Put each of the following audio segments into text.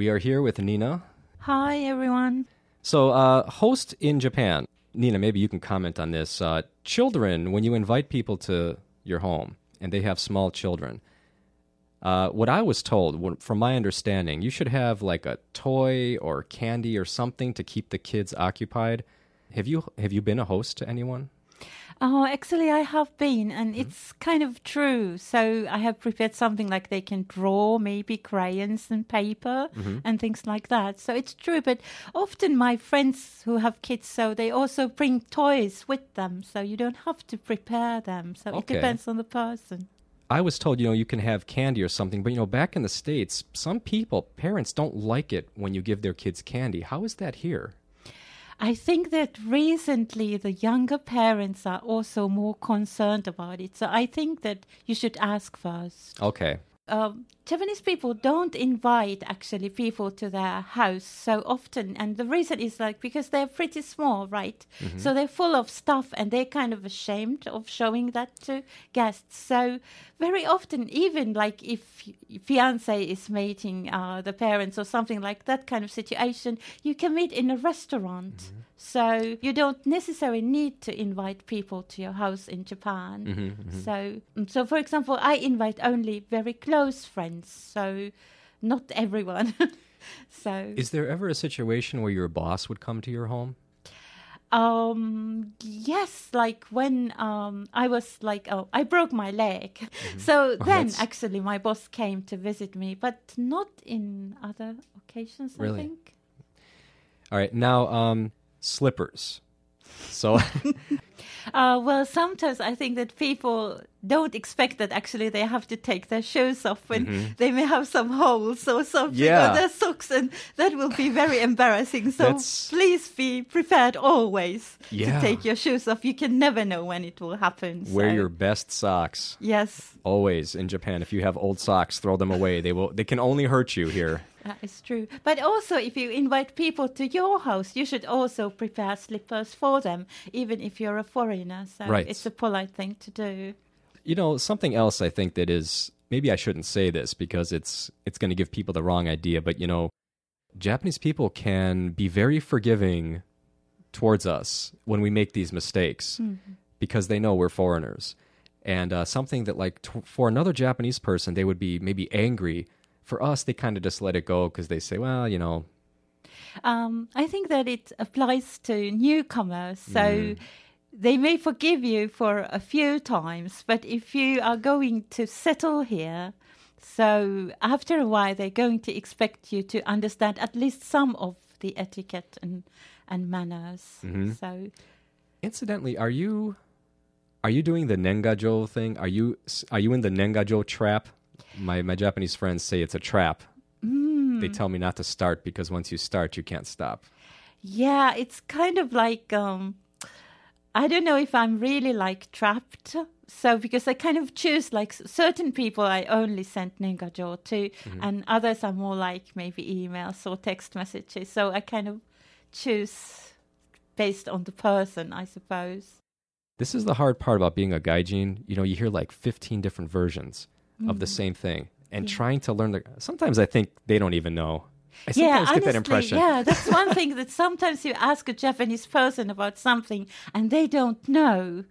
We are here with Nina. Hi, everyone. So, uh, host in Japan. Nina, maybe you can comment on this. Uh, children, when you invite people to your home and they have small children, uh, what I was told, from my understanding, you should have like a toy or candy or something to keep the kids occupied. Have you have you been a host to anyone? Oh, actually, I have been, and mm-hmm. it's kind of true. So I have prepared something like they can draw, maybe crayons and paper mm-hmm. and things like that. So it's true. But often my friends who have kids, so they also bring toys with them, so you don't have to prepare them. So okay. it depends on the person. I was told, you know, you can have candy or something, but you know, back in the states, some people, parents don't like it when you give their kids candy. How is that here? I think that recently the younger parents are also more concerned about it. So I think that you should ask first. Okay. Um, Japanese people don't invite actually people to their house so often, and the reason is like because they're pretty small, right? Mm-hmm. So they're full of stuff, and they're kind of ashamed of showing that to guests. So very often, even like if fiance is meeting uh, the parents or something like that kind of situation, you can meet in a restaurant. Mm-hmm. So you don't necessarily need to invite people to your house in Japan. Mm-hmm, mm-hmm. So, mm, so for example, I invite only very close friends. So, not everyone. so, is there ever a situation where your boss would come to your home? Um, yes, like when um, I was like, oh, I broke my leg. Mm-hmm. So oh, then actually my boss came to visit me, but not in other occasions, really? I think. All right. Now, um, slippers. So, uh, well, sometimes I think that people don't expect that actually they have to take their shoes off when mm-hmm. they may have some holes or something yeah. on their socks, and that will be very embarrassing. So That's... please be prepared always yeah. to take your shoes off. You can never know when it will happen. Wear your best socks. Yes. Always in Japan. If you have old socks, throw them away. They will. They can only hurt you here. That is true. But also, if you invite people to your house, you should also prepare slippers for them, even if you're a foreigner. So right. it's a polite thing to do. You know, something else I think that is maybe I shouldn't say this because it's it's going to give people the wrong idea, but you know, Japanese people can be very forgiving towards us when we make these mistakes mm-hmm. because they know we're foreigners. And uh, something that, like, t- for another Japanese person, they would be maybe angry for us, they kind of just let it go because they say, well, you know. Um, I think that it applies to newcomers. So mm. they may forgive you for a few times, but if you are going to settle here, so after a while, they're going to expect you to understand at least some of the etiquette and and manners. Mm-hmm. So, incidentally, are you are you doing the nengajo thing? Are you are you in the nengajo trap? My my Japanese friends say it's a trap. Mm. They tell me not to start because once you start, you can't stop. Yeah, it's kind of like um, I don't know if I'm really like trapped. So because I kind of choose like certain people I only send nengajo to, mm-hmm. and others are more like maybe emails or text messages. So I kind of choose based on the person, I suppose. This is the hard part about being a gaijin. You know, you hear like 15 different versions of the mm. same thing and yeah. trying to learn the sometimes i think they don't even know I yeah, honestly, that impression. Yeah, that's one thing that sometimes you ask a Japanese person about something and they don't know.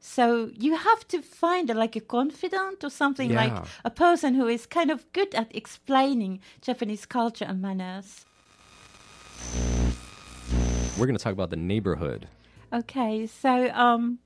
So you have to find a, like a confidant or something yeah. like a person who is kind of good at explaining Japanese culture and manners. We're going to talk about the neighborhood. Okay, so um,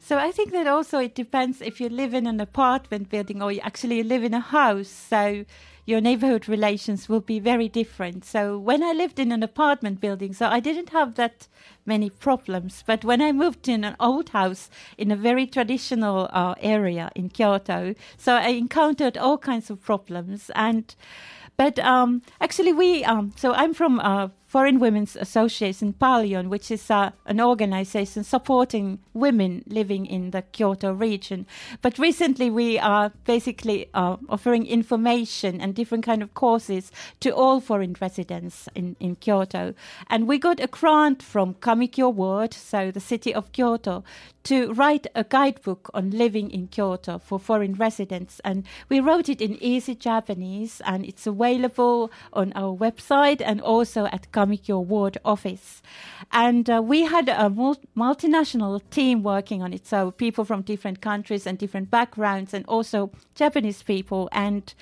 so I think that also it depends if you live in an apartment building or you actually live in a house. So your neighborhood relations will be very different. So when I lived in an apartment building, so I didn't have that many problems. But when I moved in an old house in a very traditional uh, area in Kyoto, so I encountered all kinds of problems and. But um, actually, we um, so I'm from a Foreign Women's Association, Paruyon, which is uh, an organization supporting women living in the Kyoto region. But recently we are basically uh, offering information and different kind of courses to all foreign residents in, in Kyoto. And we got a grant from Kamikyo Ward, so the city of Kyoto, to write a guidebook on living in Kyoto for foreign residents. And we wrote it in easy Japanese, and it's available on our website and also at Kamikyo Ward office. And uh, we had a mul- multinational team working on it, so people from different countries and different backgrounds, and also Japanese people. And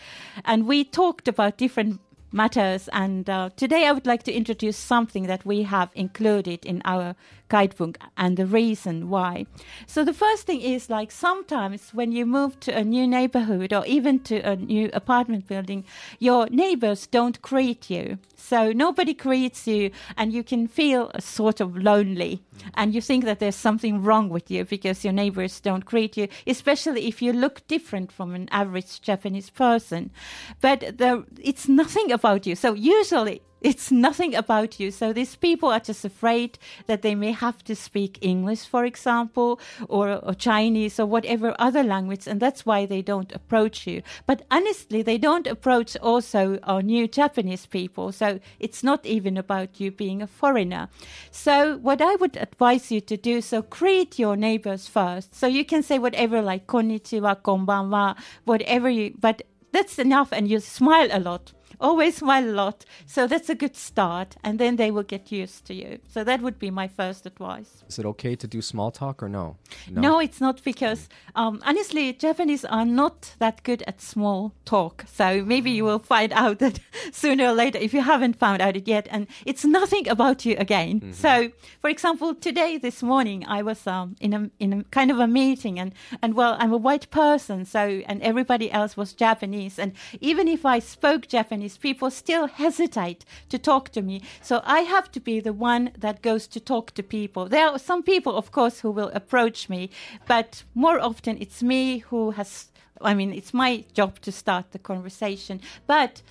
and we talked about different matters. And uh, today I would like to introduce something that we have included in our guidebook and the reason why. So the first thing is like sometimes when you move to a new neighborhood or even to a new apartment building, your neighbors don't greet you. So nobody greets you and you can feel sort of lonely and you think that there's something wrong with you because your neighbors don't greet you, especially if you look different from an average Japanese person. But the, it's nothing about you. So usually it's nothing about you. So these people are just afraid that they may have to speak English, for example, or, or, Chinese or whatever other language, and that's why they don't approach you. But honestly, they don't approach also our new Japanese people. So it's not even about you being a foreigner. So what I would advise you to do, so greet your neighbors first. So you can say whatever like konnichiwa, konbanwa, whatever you, but that's enough, and you smile a lot always smile a lot. So that's a good start, and then they will get used to you. So that would be my first advice. Is it okay to do small talk or no? No, no it's not because um, honestly, Japanese are not that good at small talk. So maybe you will find out that sooner or later if you haven't found out it yet. And it's nothing about you again. Mm-hmm. So, for example, today, this morning, I was um, in a in a kind of a meeting, and and well, I'm a white person, so and everybody else was Japanese, and even if I spoke Japanese people still hesitate to talk to me. So I have to be the one that goes to talk to people. There are some people, of course, who will approach me, but more often it's me who has. I mean, it's my job to start the conversation, but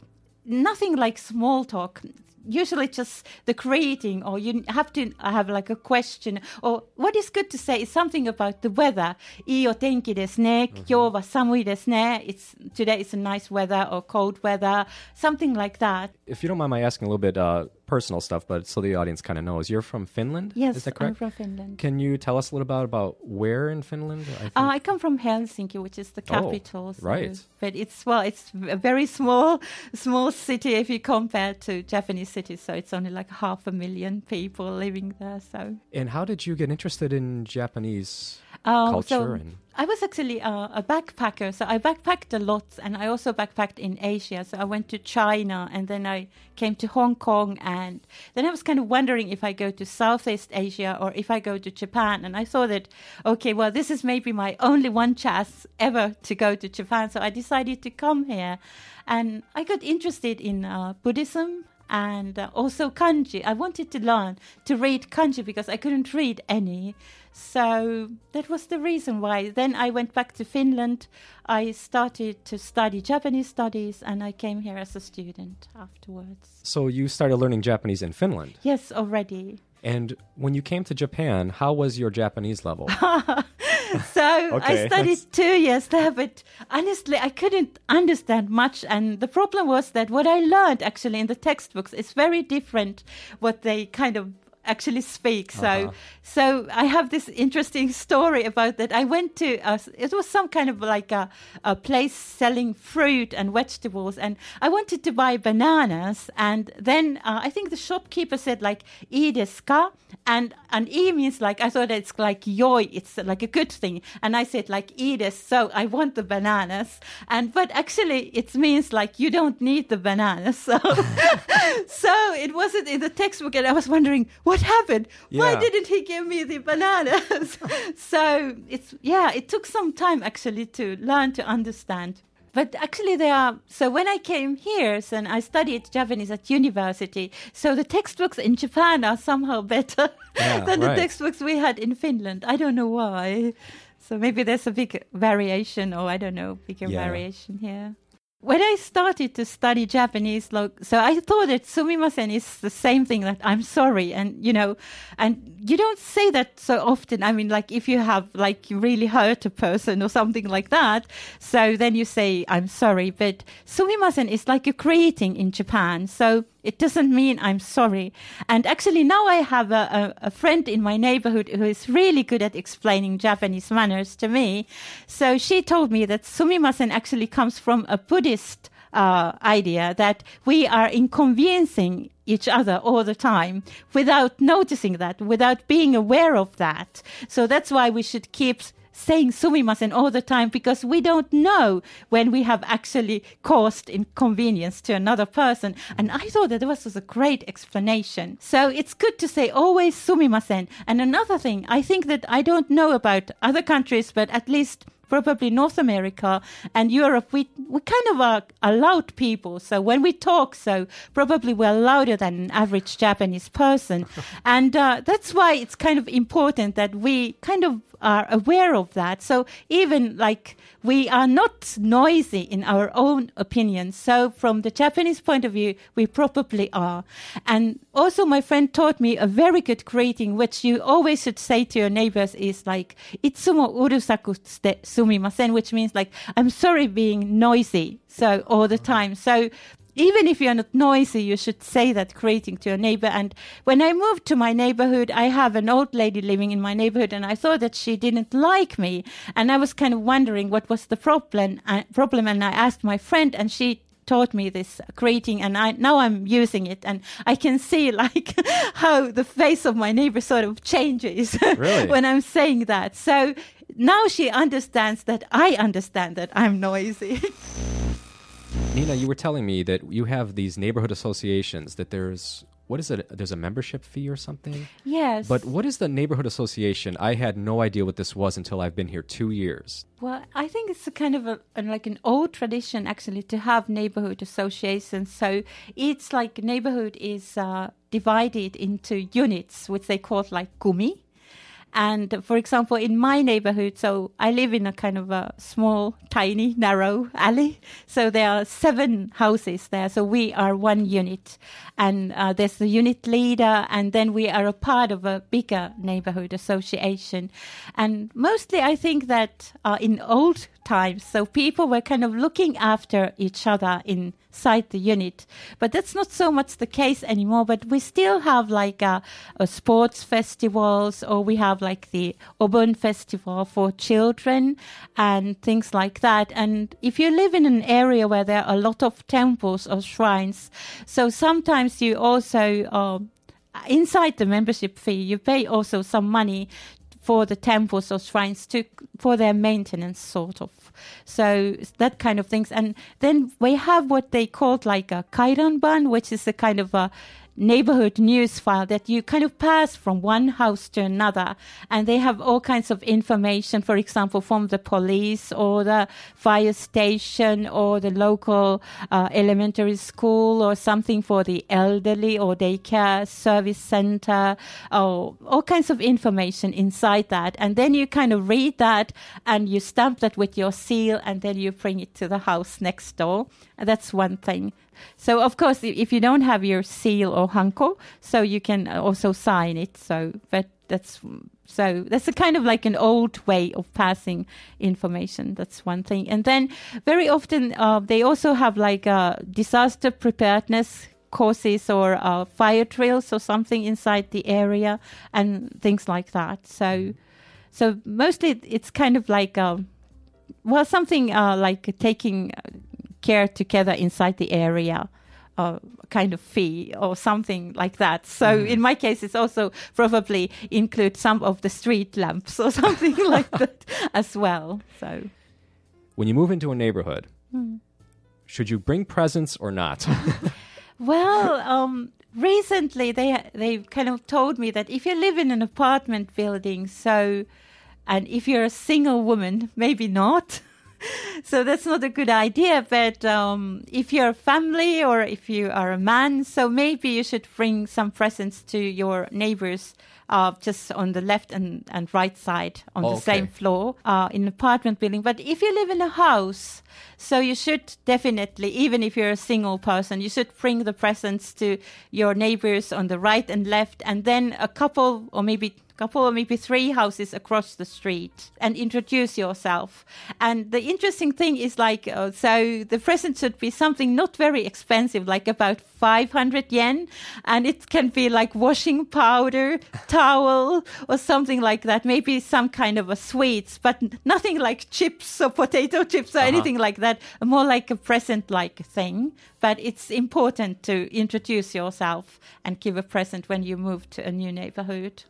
nothing like small talk usually just the creating or you have to have like a question or what is good to say is something about the weather いいお天気ですね今日は寒いですね it's today is a nice weather or cold weather something like that if you don't mind my asking a little bit uh, personal stuff, but so the audience kind of knows. You're from Finland? Yes, is that correct? I'm from Finland. Can you tell us a little about about where in Finland? I, uh, I come from Helsinki, which is the oh, capital. Oh, so, right. But it's well, it's a very small, small city if you compare to Japanese cities. So it's only like half a million people living there. So. And how did you get interested in Japanese? Um, culture so and I was actually uh, a backpacker, so I backpacked a lot, and I also backpacked in Asia. So I went to China, and then I came to Hong Kong, and then I was kind of wondering if I go to Southeast Asia or if I go to Japan. And I thought that, okay, well, this is maybe my only one chance ever to go to Japan. So I decided to come here, and I got interested in uh, Buddhism and uh, also kanji. I wanted to learn to read kanji because I couldn't read any. So that was the reason why. Then I went back to Finland. I started to study Japanese studies and I came here as a student afterwards. So you started learning Japanese in Finland? Yes, already. And when you came to Japan, how was your Japanese level? so okay, I studied two years there, but honestly, I couldn't understand much. And the problem was that what I learned actually in the textbooks is very different what they kind of actually speak. So, uh-huh. so I have this interesting story about that. I went to a, it was some kind of like a, a place selling fruit and vegetables, and I wanted to buy bananas. And then uh, I think the shopkeeper said like "i desu ka?" And and "i" means like I thought it's like joy, it's like a good thing, and I said like "i desu," so I want the bananas. And but actually it means like you don't need the bananas. So, so it wasn't in the textbook, and I was wondering what what happened? Yeah. Why didn't he give me the bananas? so it's yeah, it took some time actually to learn to understand. But actually, they are. So when I came here, and I studied Japanese at university, so the textbooks in Japan are somehow better yeah, than right. the textbooks we had in Finland. I don't know why. So maybe there's a big variation, or I don't know, bigger yeah. variation here. When I started to study Japanese, like, so I thought that sumimasen is the same thing that I'm sorry, and you know, and you don't say that so often. I mean, like if you have like really hurt a person or something like that, so then you say I'm sorry. But sumimasen is like a greeting in Japan, so it doesn't mean I'm sorry. And actually, now I have a, a, a friend in my neighborhood who is really good at explaining Japanese manners to me. So she told me that sumimasen actually comes from a Buddhist uh, idea that we are inconveniencing each other all the time without noticing that, without being aware of that. So that's why we should keep saying sumimasen all the time because we don't know when we have actually caused inconvenience to another person. And I thought that this was a great explanation. So it's good to say always sumimasen. And another thing, I think that I don't know about other countries, but at least probably North America and Europe, we, we kind of are, are loud people. So when we talk, so probably we're louder than an average Japanese person. and uh, that's why it's kind of important that we kind of are aware of that. So even like we are not noisy in our own opinions. So from the Japanese point of view, we probably are. And also my friend taught me a very good greeting, which you always should say to your neighbors is like, itsumo urusaku sumimasen, which means like, I'm sorry being noisy. So all the time. So even if you're not noisy, you should say that greeting to your neighbor. And when I moved to my neighborhood, I have an old lady living in my neighborhood, and I thought that she didn't like me, and I was kind of wondering what was the problem. Uh, problem, and I asked my friend, and she taught me this greeting and I now I'm using it and I can see like how the face of my neighbor sort of changes Really? when I'm saying that. So now she understands that I understand that I'm noisy. Nina, you were telling me that you have these neighborhood associations. That there's what is it? There's a membership fee or something. yes. But what is the neighborhood association? I had no idea what this was until I've been here two years. Well, I think it's a kind of a, like an old tradition actually to have neighborhood associations. So it's like neighborhood is uh, divided into units, which they call like gumi. And for example, in my neighborhood, so I live in a kind of a small, tiny, narrow alley. So there are seven houses there. So we are one unit. And uh, there's the unit leader, and then we are a part of a bigger neighborhood association. And mostly, I think that uh, in old times, so people were kind of looking after each other inside the unit. But that's not so much the case anymore. But we still have like a, a sports festivals, or we have like the Obon festival for children and things like that. And if you live in an area where there are a lot of temples or shrines, so sometimes you also um, inside the membership fee, you pay also some money for the temples or shrines to for their maintenance sort of. So that kind of things. And then we have what they called like a kairanban which is a kind of a neighborhood news file that you kind of pass from one house to another and they have all kinds of information for example from the police or the fire station or the local uh, elementary school or something for the elderly or daycare service center or all kinds of information inside that. And then you kind of read that and you stamp that with your seal and then you bring it to the house next door. And that's one thing. So of course, if you don't have your seal or hanko, so you can also sign it. So, but that's so that's a kind of like an old way of passing information. That's one thing. And then very often uh, they also have like uh, disaster preparedness courses or uh, fire drills or something inside the area and things like that. So, so mostly it's kind of like. Um, well, something uh, like taking uh, care together inside the area, uh, kind of fee or something like that. So in my case, it's also probably include some of the street lamps or something like that as well. So When you move into a neighborhood, should you bring presents or not? Well, um, recently they they kind of told me that if you live in an apartment building, so and if you're a single woman, maybe not. so that's not a good idea. But um, if you're a family or if you are a man, so maybe you should bring some presents to your neighbors uh, just on the left and, and right side on Oh, the okay. same floor uh, in an apartment building. But if you live in a house, so you should definitely, even if you're a single person, you should bring the presents to your neighbors on the right and left, and then a couple or maybe couple or maybe three houses across the street and introduce yourself. And the interesting thing is like, uh, so the present should be something not very expensive, like about 500 yen. And it can be like washing powder, towel, or something like that. Maybe some kind of a sweets, but nothing like chips or potato chips or anything like that. More like a present like thing. But it's important to introduce yourself and give a present when you move to a new neighborhood.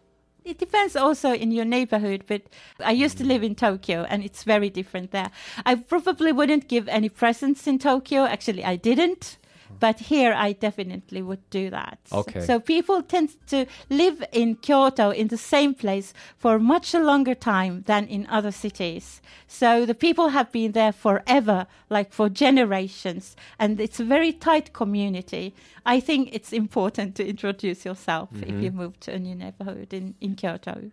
It depends also in your neighborhood, but I used to live in Tokyo and it's very different there. I probably wouldn't give any presents in Tokyo. Actually, I didn't. But here I definitely would do that. Okay. So people tend to live in Kyoto in the same place for much a longer time than in other cities. So the people have been there forever, like for generations, and it's a very tight community. I think it's important to introduce yourself if mm-hmm. you move to a new neighborhood in, in Kyoto.